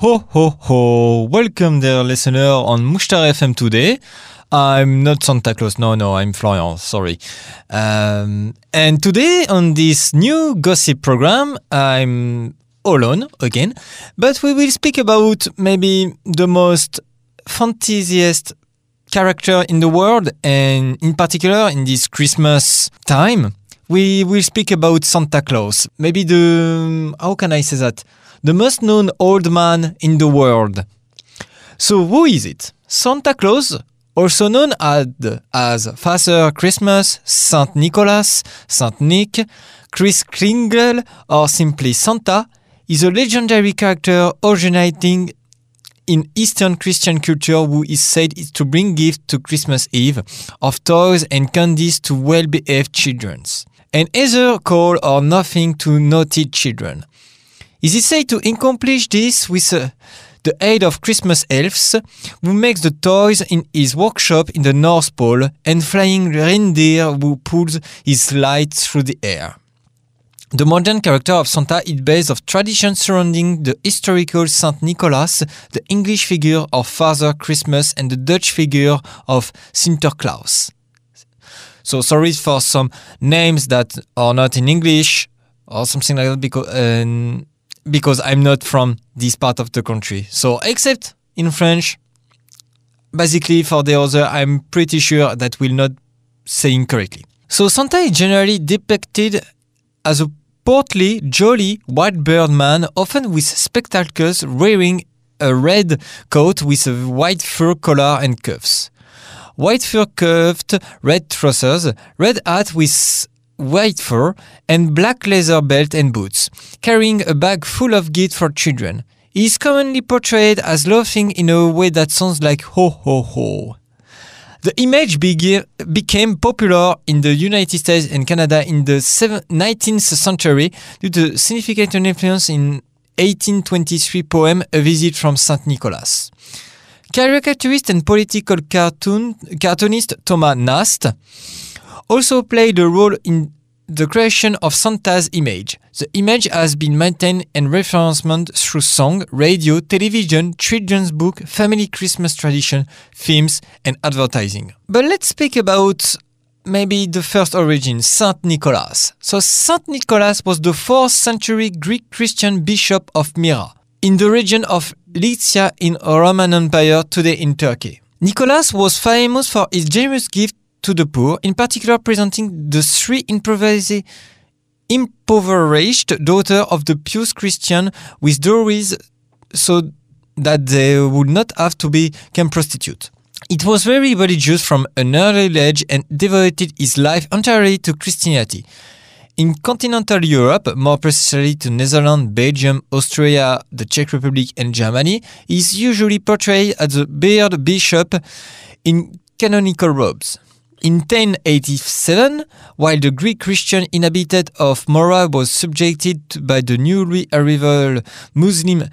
Ho ho ho! Welcome, dear listener, on Mushtar FM today. I'm not Santa Claus, no, no, I'm Florian, sorry. Um, and today on this new gossip program, I'm alone again, but we will speak about maybe the most fantasiest character in the world, and in particular in this Christmas time, we will speak about Santa Claus. Maybe the, how can I say that? The most known old man in the world. So, who is it? Santa Claus, also known as, Father Christmas, Saint Nicholas, Saint Nick, Chris Kringle, or simply Santa, is a legendary character originating in Eastern Christian culture who is said to bring gifts to Christmas Eve of toys and candies to well-behaved children, and either call or nothing to naughty children. Is it said to accomplish this with uh, the aid of Christmas elves, who makes the toys in his workshop in the North Pole, and flying reindeer who pulls his lights through the air. The modern character of Santa is based of tradition surrounding the historical Saint Nicholas, the English figure of Father Christmas, and the Dutch figure of Sinterklaas. So sorry for some names that are not in English or something like that because uh, because I'm not from this part of the country. So except in French, basically for the other, I'm pretty sure that will not say incorrectly. So Santa is generally depicted as a portly, jolly white bird man, often with spectacles, wearing a red coat with a white fur collar and cuffs. White fur cuffed red trousers, red hat with white fur, and black leather belt and boots, carrying a bag full of gifts for children. He is commonly portrayed as laughing in a way that sounds like ho ho ho. The image begi- became popular in the United States and Canada in the 19th century due to significant influence in 1823 poem A Visit from St. Nicholas. Caricaturist and political cartoon, cartoonist Thomas Nast also played a role in the creation of Santa's image. The image has been maintained and referenced through song, radio, television, children's book, family Christmas tradition, films, and advertising. But let's speak about maybe the first origin, Saint Nicholas. So Saint Nicholas was the 4th century Greek Christian bishop of Myra, in the region of Lycia in Roman Empire, today in Turkey. Nicholas was famous for his generous gift to the poor, in particular presenting the three impoverished daughter of the pious Christian with dowries so that they would not have to become prostitutes. It was very religious from an early age and devoted his life entirely to Christianity. In continental Europe, more precisely to Netherlands, Belgium, Austria, the Czech Republic, and Germany, he is usually portrayed as a bearded bishop in canonical robes. In 1087, while the Greek Christian inhabitant of Myra was subjected by the newly arrival Muslim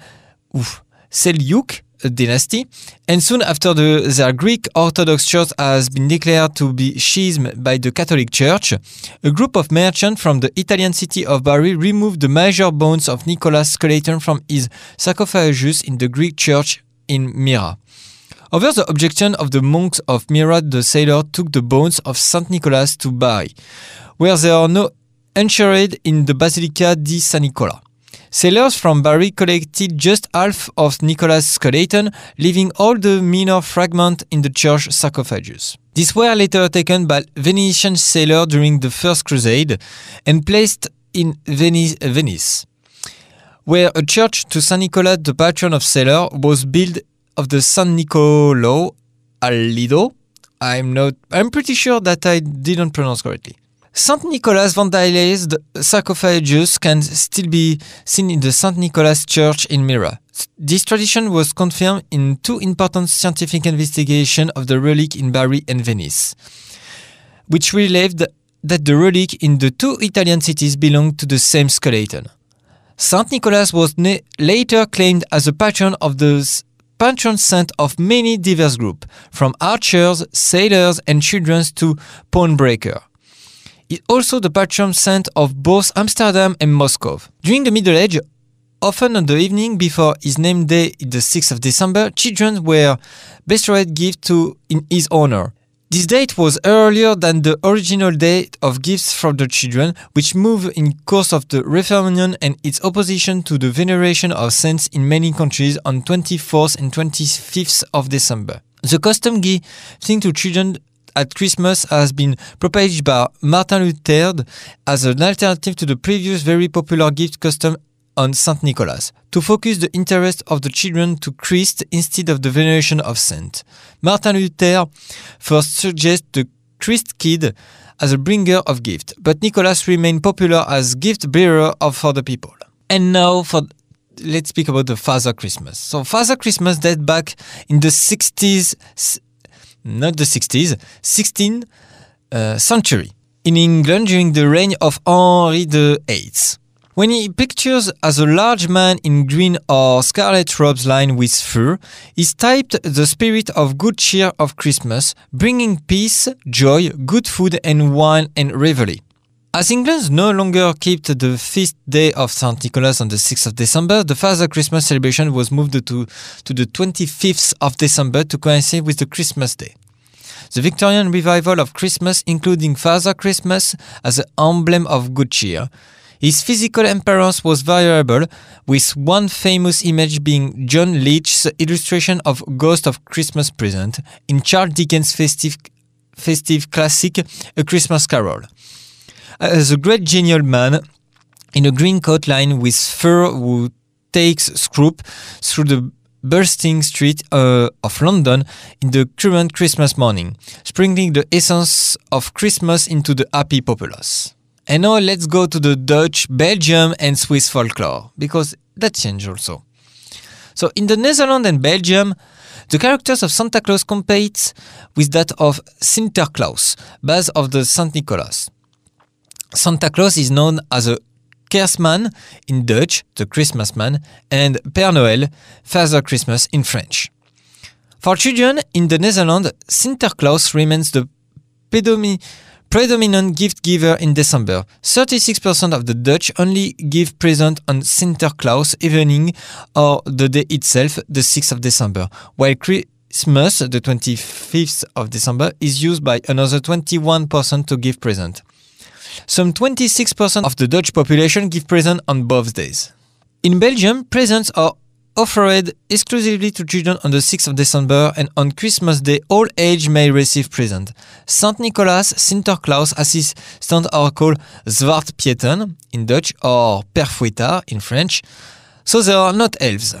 oof, Seljuk dynasty, and soon after the, their Greek Orthodox Church has been declared to be schism by the Catholic Church, a group of merchants from the Italian city of Bari removed the major bones of Nicholas' skeleton from his sarcophagus in the Greek church in Myra. Over the objection of the monks of Myra, the sailor took the bones of Saint Nicholas to Bari, where they are now enshrined in the Basilica di San Nicola. Sailors from Bari collected just half of Nicholas' skeleton, leaving all the minor fragments in the church sarcophagus. These were later taken by Venetian sailors during the First Crusade and placed in Venice, where a church to Saint Nicholas, the patron of sailors, was built of the San Nicolo al Lido. I'm not. I'm pretty sure that I didn't pronounce correctly. Saint Nicholas vandalized sarcophagus can still be seen in the Saint Nicholas Church in Myra. This tradition was confirmed in two important scientific investigations of the relic in Bari and Venice, which revealed that the relic in the two Italian cities belonged to the same skeleton. Saint Nicholas was later claimed as a patron of the patron saint of many diverse groups, from archers, sailors, and children to pawn breakers. He also the patron saint of both Amsterdam and Moscow. During the Middle Age, often on the evening before his name day, the 6th of December, children were bestowed gifts to in his honor. This date was earlier than the original date of gifts from the children, which moved in course of the Reformation and its opposition to the veneration of saints in many countries on 24th and 25th of December. The custom giving to children at Christmas has been proposed by Martin Luther as an alternative to the previous very popular gift custom on Saint Nicholas, to focus the interest of the children to Christ instead of the veneration of saint. Martin Luther first suggested the Christ kid as a bringer of gift, but Nicholas remained popular as gift bearer of for the people. And now for let's speak about the Father Christmas. So Father Christmas dates back in the 60s, not the 60s, 16th uh, century in England during the reign of Henry VIII. When he pictures as a large man in green or scarlet robes lined with fur, he's typed the spirit of good cheer of Christmas, bringing peace, joy, good food and wine and revelry. As England no longer kept the feast day of St. Nicholas on the 6th of December, the Father Christmas celebration was moved to, to the 25th of December to coincide with the Christmas day. The Victorian revival of Christmas, including Father Christmas as an emblem of good cheer, his physical appearance was variable, with one famous image being John Leech's illustration of Ghost of Christmas Present in Charles Dickens' festive, festive classic A Christmas Carol. As a great genial man in a green coat lined with fur who takes Scrooge through the bursting street uh, of London in the current Christmas morning, sprinkling the essence of Christmas into the happy populace. And now let's go to the Dutch, Belgium, and Swiss folklore, because that changed also. So in the Netherlands and Belgium, the characters of Santa Claus compete with that of Sinterklaas, base of the Saint Nicholas. Santa Claus is known as a Kerstman in Dutch, the Christmas man, and Père Noël, Father Christmas in French. For children in the Netherlands, Sinterklaas remains the predominant predominant gift giver in December. 36% of the Dutch only give present on Sinterklaas evening or the day itself, the 6th of December, while Christmas, the 25th of December, is used by another 21% to give present. Some 26% of the Dutch population give present on both days. In Belgium, presents are offered exclusively to children on the 6th of December and on Christmas Day all age may receive present. Saint Nicholas, Sinterklaas assistants are called Zwartpieten in Dutch or Père Fouettard in French, so they are not elves.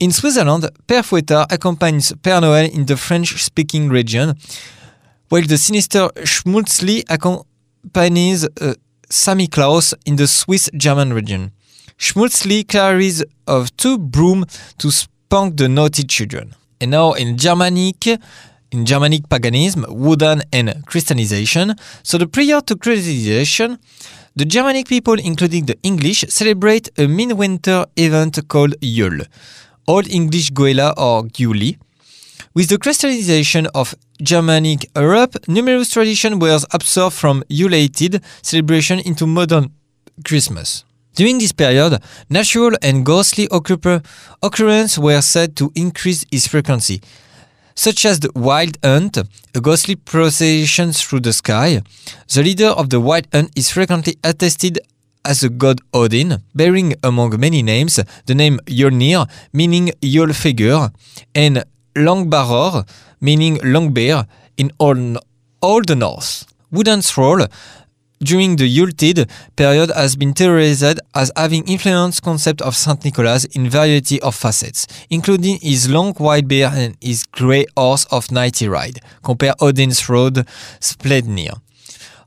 In Switzerland, Père Fouettard accompanies Père Noël in the French-speaking region, while the sinister Schmutzli accompanies uh, Sammy Klaus in the Swiss-German region. Schmutzli carries of two broom to spank the naughty children. And now in Germanic, in Germanic paganism, wooden and Christianization, so the prior to Christianization, the Germanic people, including the English, celebrate a midwinter event called Yule, Old English Goela or Gyuli. With the Christianization of Germanic Europe, numerous traditions were absorbed from Yuletide celebration into modern Christmas. During this period, natural and ghostly occurrences were said to increase its frequency, such as the wild hunt, a ghostly procession through the sky. The leader of the wild hunt is frequently attested as the god Odin, bearing among many names the name Yolnir, meaning Yule figure, and Langbaror, meaning long bear in Old, Old Norse. Wooden role during the Yuletide period has been theorized as having influenced concept of Saint Nicholas in variety of facets, including his long white beard and his grey horse of nighty ride, compare Odin's road Sleipnir,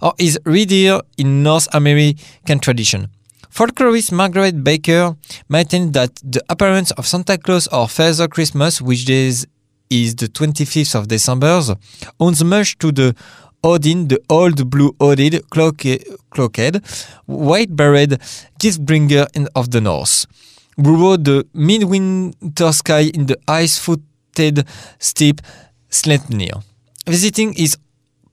or his reindeer in North American tradition. Folklorist Margaret Baker maintained that the appearance of Santa Claus or Father Christmas, which is, is the 25th of December, owns much to the Odin, the old blue-hooded, cloaked, white-barred gift-bringer of the north, who rode the midwinter sky in the ice-footed steep Sleipnir, visiting his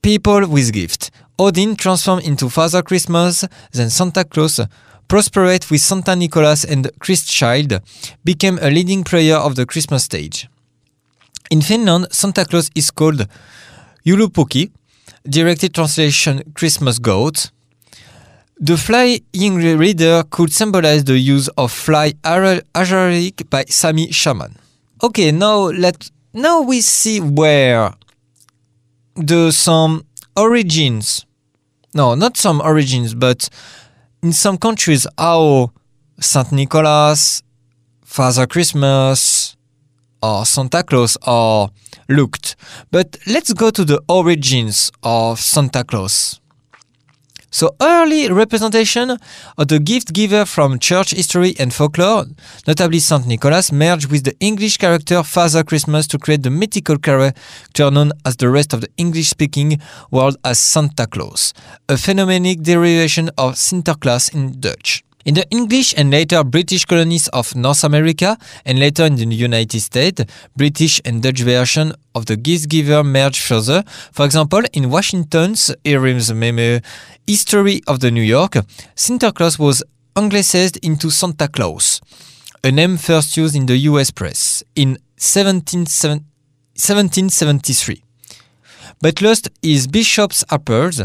people with gifts. Odin transformed into Father Christmas, then Santa Claus, prospered with Santa Nicholas and Christ Child, became a leading player of the Christmas stage. In Finland, Santa Claus is called Joulupukki, directed translation Christmas goat. The flying reader could symbolize the use of fly agaric by Sami shaman. Okay, now let now we see where the some origins no not some origins but in some countries how saint nicholas father christmas or santa claus or looked but let's go to the origins of santa claus so early representation of the gift giver from church history and folklore, notably Saint Nicholas, merged with the English character Father Christmas to create the mythical character known as the rest of the English-speaking world as Santa Claus, a phenomenon derivation of Sinterklaas in Dutch. In the English and later British colonies of North America and later in the United States, British and Dutch version of the gift giver merged further. For example, in Washington's Irving's Meme History of the New York, Sinterklaas was anglicized into Santa Claus, a name first used in the US press in 1773 but lost his bishop's apples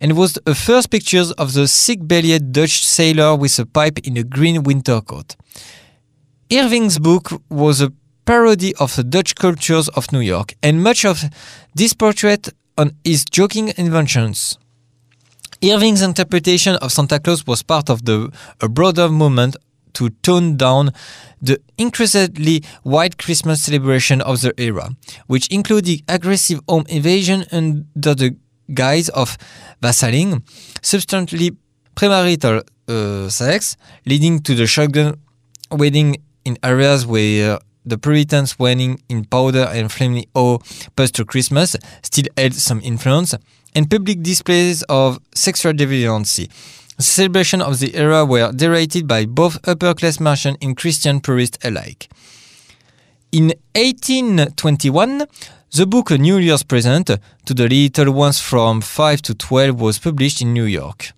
and was the first pictures of the sick-bellied Dutch sailor with a pipe in a green winter coat. Irving's book was a parody of the Dutch cultures of New York, and much of this portrait on his joking inventions. Irving's interpretation of Santa Claus was part of the a broader movement to tone down the increasingly white Christmas celebration of the era, which included aggressive home invasion under the guise of wassailing, substantially premarital uh, sex, leading to the shotgun wedding in areas where the Puritans wedding in powder and flaming oil post to Christmas still held some influence, and public displays of sexual deviancy. Celebration of the era were derided by both upper-class merchants and Christian purists alike. In 1821, the book A New Year's Present to the Little Ones from 5 to 12 was published in New York.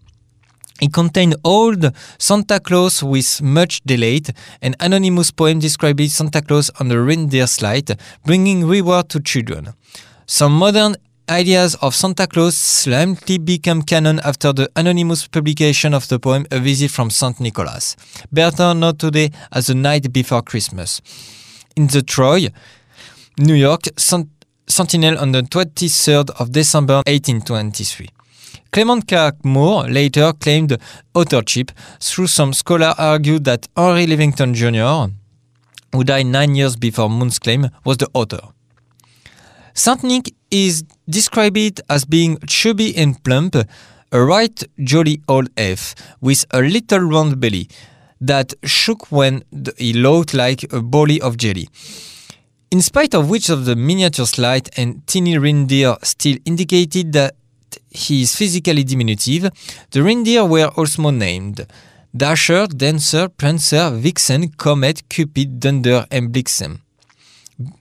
It contained old Santa Claus with much delight, an anonymous poem describing Santa Claus on a reindeer slide, bringing reward to children. Some modern ideas of Santa Claus slightly became canon after the anonymous publication of the poem A Visit from St. Nicholas, better known today as The Night Before Christmas. In the Troy, New York, Sentinel on the 23rd of December 1823. Clement Clarke Moore later claimed authorship, though some scholars argued that Henry Livingston Jr., who died nine years before Moore's claim, was the author. Saint Nick is described as being chubby and plump, a right jolly old elf with a little round belly that shook when he looked like a bolly of jelly. In spite of which of the miniature slide and teeny reindeer still indicated that he is physically diminutive, the reindeer were also named Dasher, Dancer, Prancer, Vixen, Comet, Cupid, Dunder, and Bliksem.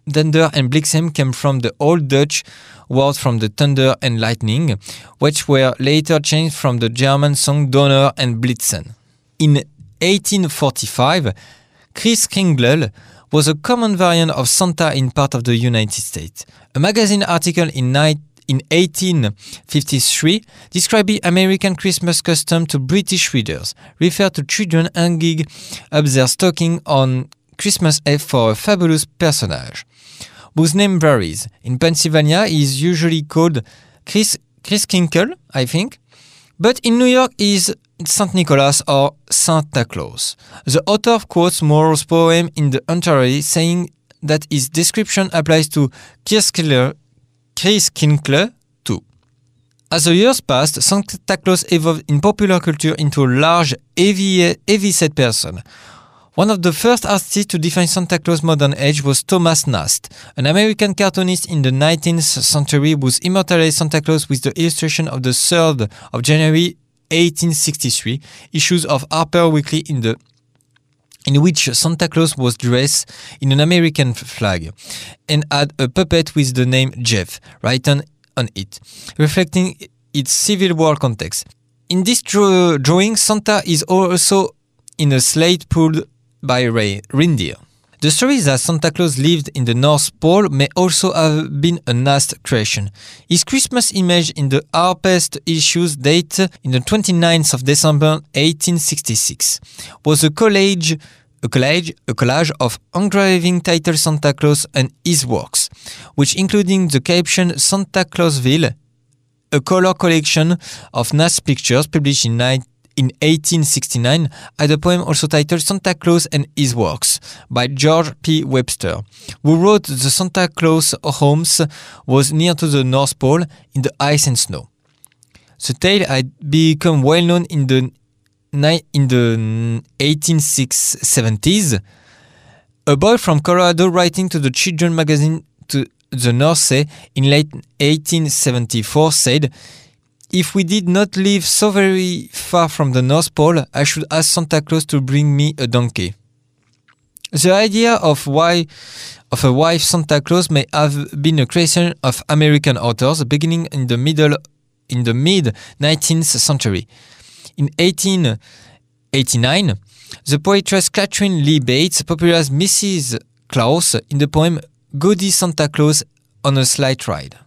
Dunder and Bliksem came from the Old Dutch word from the thunder and lightning, which were later changed from the German song Donner and Blitzen. In 1845, Christkindl was a common variant of Santa in part of the United States. A magazine article in, in 1853 describing American Christmas custom to British readers, referred to children hanging up their stocking on Christmas Eve for a fabulous personage, whose name varies. In Pennsylvania, he is usually called Chris, Chris Kinkle, I think, but in New York, he is Saint Nicholas or Santa Claus. The author quotes Moore's poem in the entirety, saying that his description applies to Christkindl, Christkindl too. As the years passed, Santa Claus evolved in popular culture into a large, heavy, heavy-set person one of the first artists to define Santa Claus modern age was Thomas Nast, an American cartoonist in the 19th century who immortalized Santa Claus with the illustration of the 3rd of January 1863 issues of Harper Weekly in the in which Santa Claus was dressed in an American flag and had a puppet with the name Jeff written on it, reflecting its Civil War context. In this draw- drawing, Santa is also in a slate pulled by re- reindeer. The story that Santa Claus lived in the North Pole may also have been a Nast creation. His Christmas image in the Harper's issues date in the 29th of December 1866 was a collage a collage, a collage of engraving titled Santa Claus and his works, which including the caption Santa Clausville, a color collection of Nast pictures published in, in 1869, and a poem also titled Santa Claus and His Works by George P. Webster, who wrote the Santa Claus homes was near to the North Pole in the ice and snow. The tale had become well known in the in the 1870s, a boy from Colorado writing to the children magazine to the North Sea in late 1874 said, If we did not live so very far from the North Pole, I should ask Santa Claus to bring me a donkey. The idea of why of a wife Santa Claus may have been a creation of American authors beginning in the middle in the mid 19th century. In 1889, the poetess Katharine Lee Bates popularized Mrs. Claus in the poem Goody Santa Claus on a Slight Ride.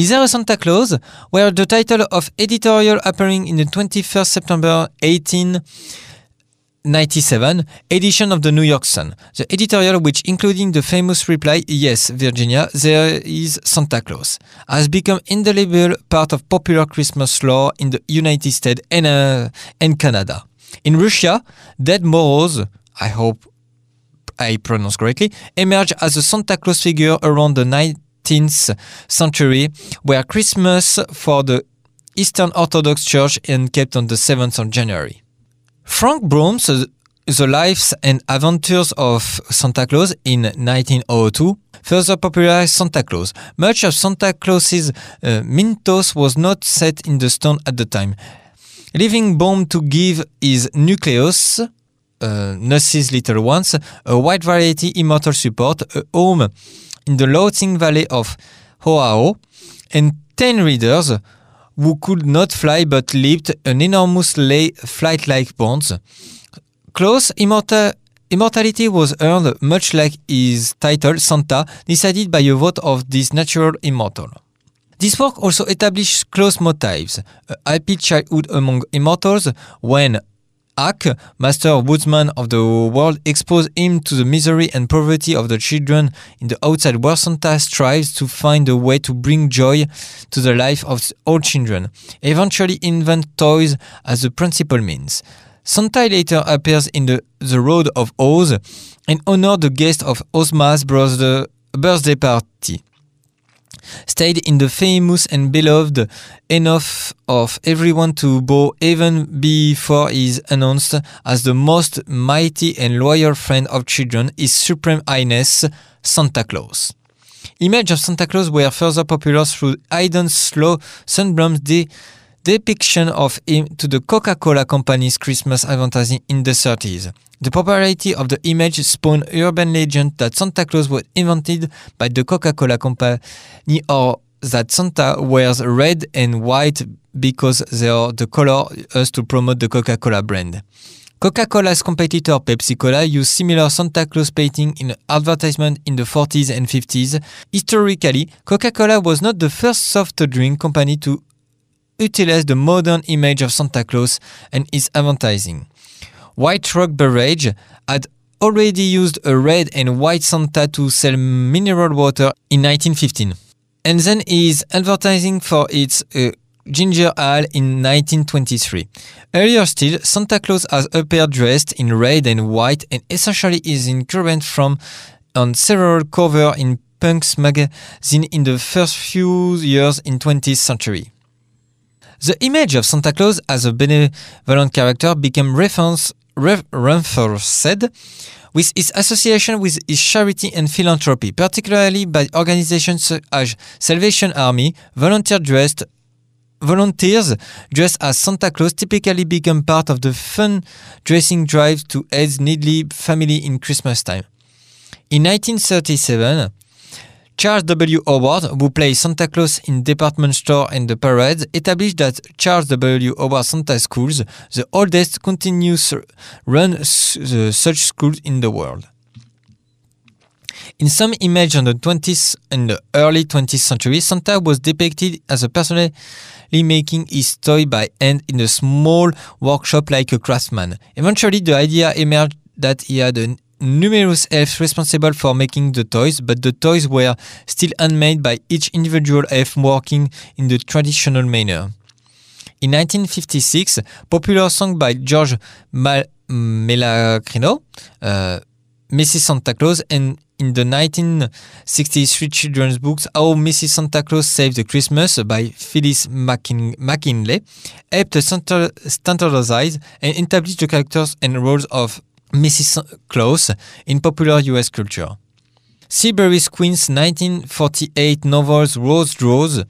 Is There a Santa Claus? were the title of editorial appearing in the 21st September 1897 edition of the New York Sun. The editorial, which including the famous reply, Yes, Virginia, there is Santa Claus, has become indelible part of popular Christmas lore in the United States and, uh, and Canada. In Russia, Ded Moroz, I hope I pronounce correctly, emerged as a Santa Claus figure around the 19th century, where Christmas for the Eastern Orthodox Church and kept on the 7th of January. Frank Baum's The Lives and Adventures of Santa Claus in 1902 further popularized Santa Claus. Much of Santa Claus's uh, mythos was not set in the stone at the time. Leaving Baum to give his nucleus, uh, Nuss's little ones, a wide variety immortal support, a home in the Laughing Valley of Oahu, and 10 readers who could not fly but leaped an enormous flight-like bonds. Claus immorta immortality was earned much like his title Santa, decided by a vote of this natural immortal. This work also established close motives, a happy childhood among immortals when Hack, master woodsman of the world, exposed him to the misery and poverty of the children in the outside world. Santa strives to find a way to bring joy to the life of all children, eventually invent toys as the principal means. Santa later appears in the, the Road of Oz and honors the guest of Ozma's brother, birthday party stayed in the famous and beloved enough of everyone to bow even before he is announced as the most mighty and loyal friend of children, His Supreme Highness Santa Claus. Image of Santa Claus were further popular through Aidan Slow Sundblom's de depiction of him to the Coca-Cola company's Christmas advertising in the 30s. The popularity of the image spawned urban legend that Santa Claus was invented by the Coca-Cola company or that Santa wears red and white because they are the color used to promote the Coca-Cola brand. Coca-Cola's competitor Pepsi Cola used similar Santa Claus painting in advertisement in the 40s and 50s. Historically, Coca-Cola was not the first soft drink company to utilize the modern image of Santa Claus and its advertising. White Rock Beverage had already used a red and white Santa to sell mineral water in 1915. And then is advertising for its uh, ginger ale in 1923. Earlier still, Santa Claus has appeared dressed in red and white and essentially is in current from on several covers in Puck's magazine in the first few years in 20th century. The image of Santa Claus as a benevolent character became reference reinforced with its association with its charity and philanthropy, particularly by organizations such as Salvation Army, volunteer dressed Volunteers dressed as Santa Claus typically become part of the fun dressing drive to aid needy family in Christmas time. In 1937, Charles W. Howard, who plays Santa Claus in department store and the Parade, established that Charles W. Howard Santa Schools, the oldest continuous run such school in the world. In some images in the 20th and the early 20th century, Santa was depicted as a personally making his toy by hand in a small workshop like a craftsman. Eventually, the idea emerged that he had a numerous elves responsible for making the toys, but the toys were still handmade by each individual elf working in the traditional manner. In 1956, popular song by George Mal- Melachrino, uh, Mrs. Santa Claus, and in the 1963 children's books How Mrs. Santa Claus Saved the Christmas by Phyllis McKin- McKinley helped standardize and establish the characters and roles of Mrs. Claus in popular US culture. Seabury Quinn's 1948 novels Rose Draws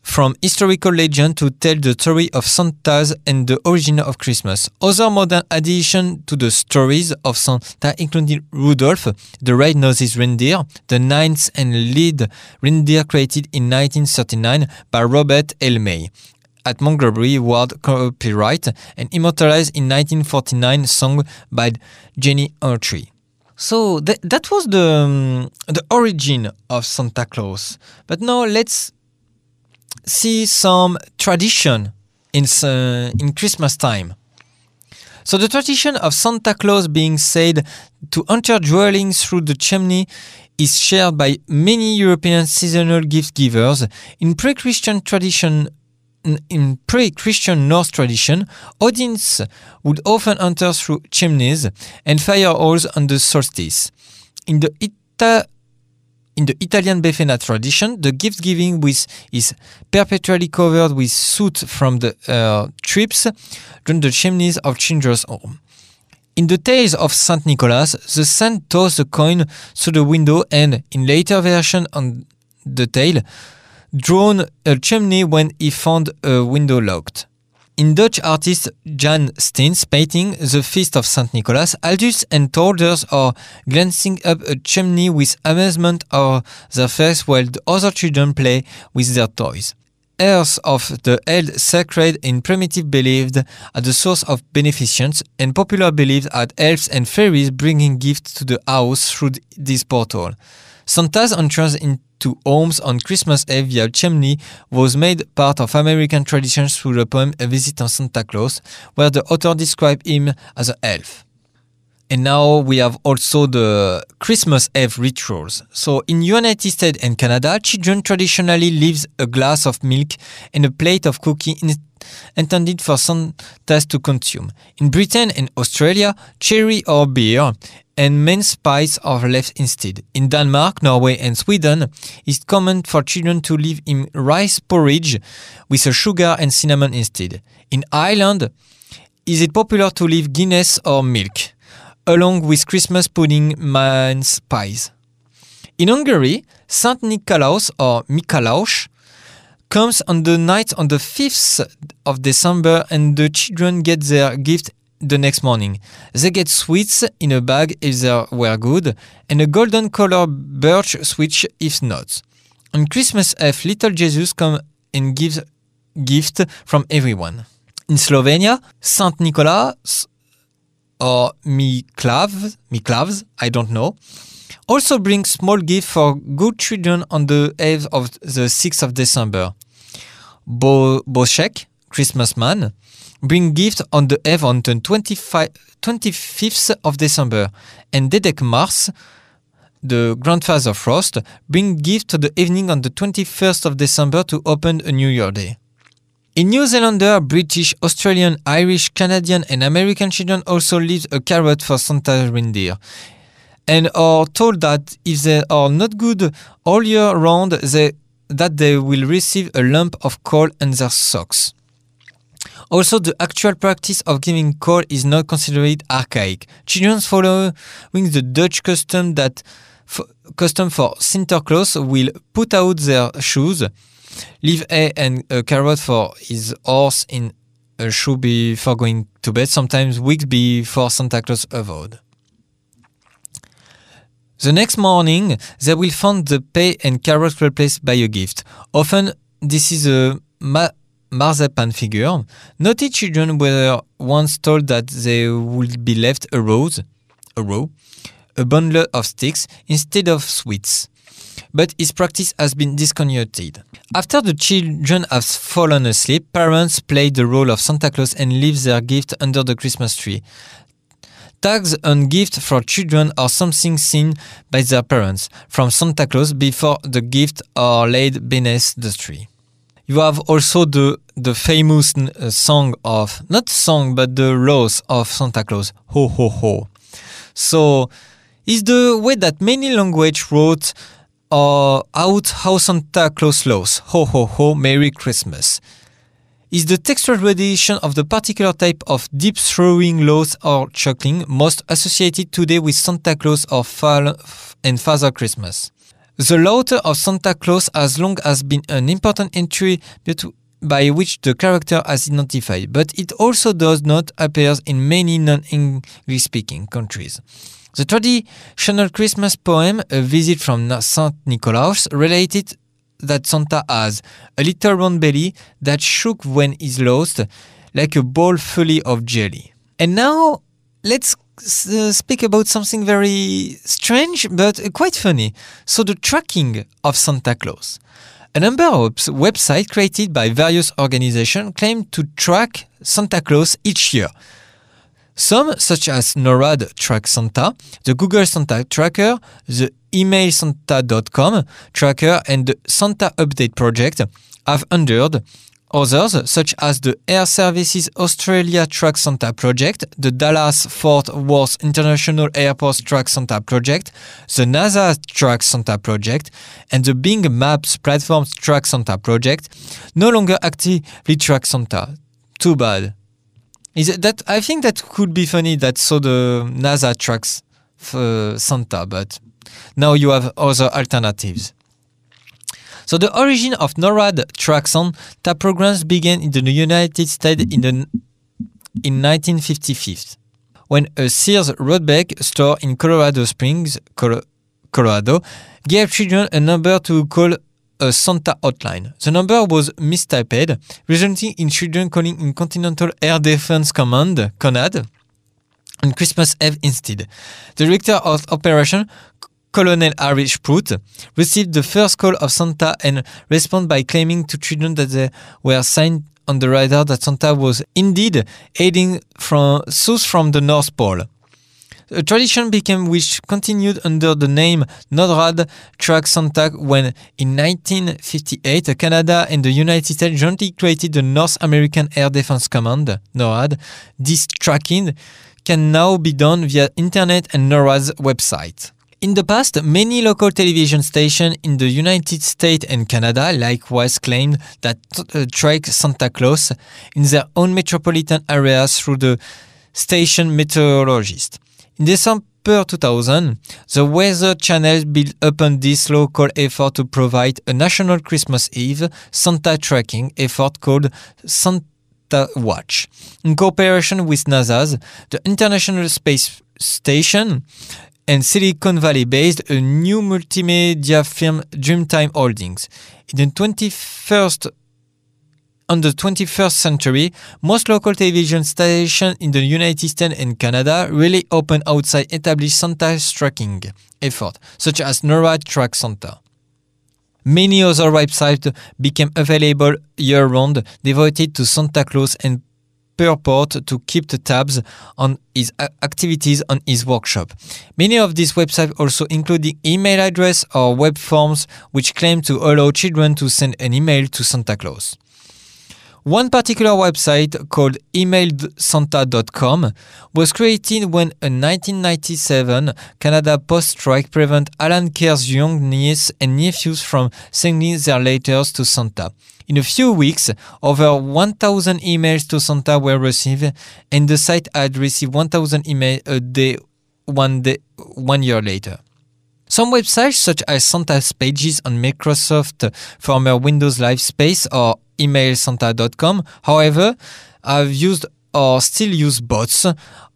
from historical legend to tell the story of Santa's and the origin of Christmas. Other modern additions to the stories of Santa including Rudolph, the red-nosed reindeer, the ninth and lead reindeer created in 1939 by Robert L. May, at Montgomery Ward copyright and immortalized in 1949 song by Gene Autry. So th that was the um, the origin of Santa Claus. But now let's see some tradition in uh, in Christmas time. So the tradition of Santa Claus being said to enter dwelling through the chimney is shared by many European seasonal gift givers. In pre-Christian tradition, in pre-Christian Norse tradition, Odins would often enter through chimneys and fire holes on the solstice. In the Ita in the Italian Befana tradition, the gift giving with is perpetually covered with soot from the uh, trips during the chimneys of children's home. In the tales of Saint Nicholas, the saint tossed a coin through the window and, in later version on the tale, drawn a chimney when he found a window locked. In Dutch artist Jan Steen's painting The Feast of St. Nicholas, adults and toddlers are glancing up a chimney with amazement on their face while the other children play with their toys. Heirs of the held sacred in primitive believed at the source of beneficence, and popular believed at elves and fairies bringing gifts to the house through this portal. Santa's entrance in to homes on Christmas Eve via chimney was made part of American traditions through the poem A Visit on Santa Claus, where the author described him as an elf. And now we have also the Christmas Eve rituals. So in United States and Canada, children traditionally leave a glass of milk and a plate of cookie in intended for Santa to consume. In Britain and Australia, cherry or beer and mince pies are left instead. In Denmark, Norway, and Sweden, it's common for children to live in rice porridge with a sugar and cinnamon instead. In Ireland, is it popular to leave Guinness or milk, along with Christmas pudding mince pies. In Hungary, Saint Nikolaus or Mikalaus comes on the night on the 5th of December and the children get their gift the next morning. They get sweets in a bag if they were good, and a golden color birch switch if not. On Christmas Eve, little Jesus comes and gives gift from everyone. In Slovenia, Saint Nicholas or Miklav, Miklavs, I don't know, also bring small gift for good children on the eve of the 6th of December. Bo Christmas man, bring gift on the eve on the 25th of December, and Dedek Mraz, the grandfather Frost, bring gift to the evening on the 21st of December to open a New Year Day. In New Zealander, British, Australian, Irish, Canadian, and American children also leave a carrot for Santa reindeer, and are told that if they are not good all year round, they, that they will receive a lump of coal in their socks. Also, the actual practice of giving coal is not considered archaic. Children following the Dutch custom that custom for Santa Claus will put out their shoes, leave hay and a carrot for his horse in a shoe before going to bed, sometimes weeks before Santa Claus arrived. The next morning, they will find the pay and carrot replaced by a gift. Often, this is a ma- marzipan figure. Naughty children were once told that they would be left a rose, a row, a bundle of sticks instead of sweets. But his practice has been discontinued. After the children have fallen asleep, parents play the role of Santa Claus and leave their gift under the Christmas tree. Tags on gifts for children are something seen by their parents from Santa Claus before the gift are laid beneath the tree. You have also the the famous uh, song of not song but the rose of Santa Claus. Ho ho ho. So is the way that many language wrote uh, out how Santa Claus loves. Ho ho ho, Merry Christmas. Is the textual rendition of the particular type of deep throwing laws or chuckling most associated today with Santa Claus or Fall and Father Christmas. The laughter of Santa Claus has long has been an important entry by which the character is identified, but it also does not appear in many non-English speaking countries. The traditional Christmas poem, A Visit from St. Nicholas, related that Santa has a little round belly that shook when he's lost, like a bowl full of jelly. And now let's uh, speak about something very strange but quite funny. So, the tracking of Santa Claus. A number of websites created by various organizations claim to track Santa Claus each year. Some, such as NORAD Track Santa, the Google Santa Tracker, the emailsanta.com tracker, and the Santa Update Project, have endured. Others, such as the Air Services Australia Track Santa Project, the Dallas Fort Worth International Airport Track Santa Project, the NASA Track Santa Project, and the Bing Maps Platform Track Santa Project, no longer actively track Santa. Too bad. Is that I think that could be funny that so the NASA tracks for uh, Santa, but now you have other alternatives. So the origin of NORAD track Santa programs began in the United States in the in 1955 when a Sears Roebuck store in Colorado Springs, Colorado, gave children a number to call a Santa hotline. The number was mistyped, resulting in children calling in Continental Air Defense Command, CONAD, on Christmas Eve instead. The director of operation, Colonel Harry Sprout, received the first call of Santa and responded by claiming to children that they were signed on the radar that Santa was indeed heading from south from the North Pole. A tradition became which continued under the name NORAD Track Santa when in 1958 Canada and the United States jointly created the North American Air Defense Command, NORAD. This tracking can now be done via internet and NORAD's website. In the past, many local television stations in the United States and Canada likewise claimed that uh, track Santa Claus in their own metropolitan areas through the station meteorologist. In December 2000, the Weather Channel built upon this local effort to provide a national Christmas Eve Santa tracking effort called Santa Watch. In cooperation with NASA's the International Space Station and Silicon Valley based a new multimedia firm Dreamtime Holdings. In the 21st on the 21st century, most local television stations in the United States and Canada really open outside established Santa tracking efforts, such as NORAD Track Santa. Many other websites became available year-round devoted to Santa Claus and purport to keep the tabs on his activities on his workshop. Many of these websites also include email address or web forms which claim to allow children to send an email to Santa Claus. One particular website called emailsanta.com was created when a 1997 Canada Post strike prevented Alan Kerr's young niece and nephews from sending their letters to Santa. In a few weeks, over 1,000 emails to Santa were received, and the site had received 1,000 emails a day one, day, one year later. Some websites, such as Santa's pages on Microsoft former Windows Live Space or emailsanta.com, however, I've used or still use bots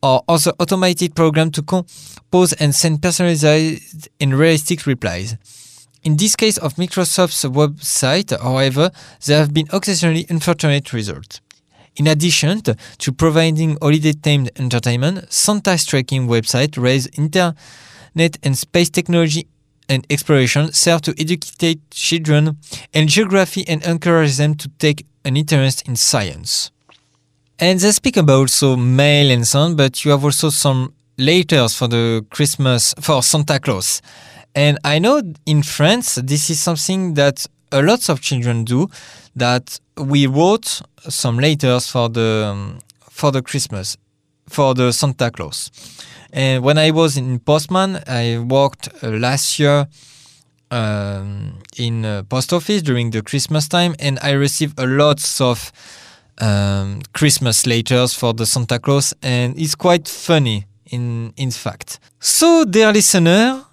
or other automated programs to compose and send personalized and realistic replies. In this case of Microsoft's website, however, there have been occasionally unfortunate results. In addition to providing holiday-themed entertainment, Santa's tracking website raised internet and space technology and exploration serve to educate children in geography and encourage them to take an interest in science. And they speak about so mail and so on, but you have also some letters for the Christmas for Santa Claus. And I know in France, this is something that a lot of children do. That we wrote some letters for the um, for the Christmas, for the Santa Claus. And when I was in Postman, I worked uh, last year um, in a post office during the Christmas time, and I received a lot of um, Christmas letters for the Santa Claus, and it's quite funny in in fact. So, dear listener,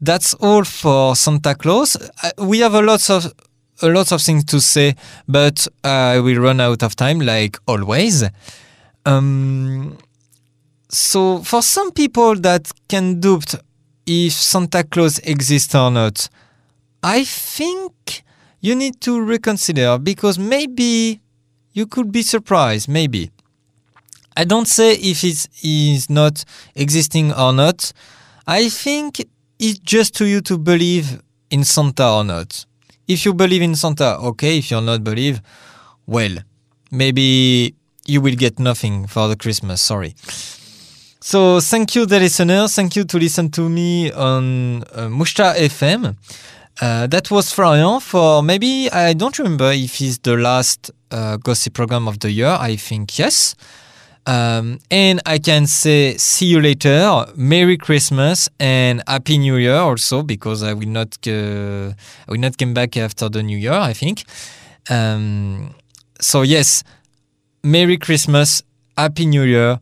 that's all for Santa Claus. Uh, we have a lot of a lot of things to say, but I will run out of time, like always. Um, so, for some people that can doubt if Santa Claus exists or not, I think you need to reconsider because maybe you could be surprised. Maybe I don't say if it is not existing or not. I think it's just to you to believe in Santa or not. If you believe in Santa, okay. If you're not believe, well, maybe you will get nothing for the Christmas. Sorry. So thank you, the listener. Thank you to listen to me on uh, Mouchtar FM. Uh, that was Florian for maybe I don't remember if it's the last uh, gossip program of the year. I think yes. Um, and I can say see you later, Merry Christmas and Happy New Year also because I will not uh, I will not come back after the New Year. I think. Um, so yes, Merry Christmas, Happy New Year,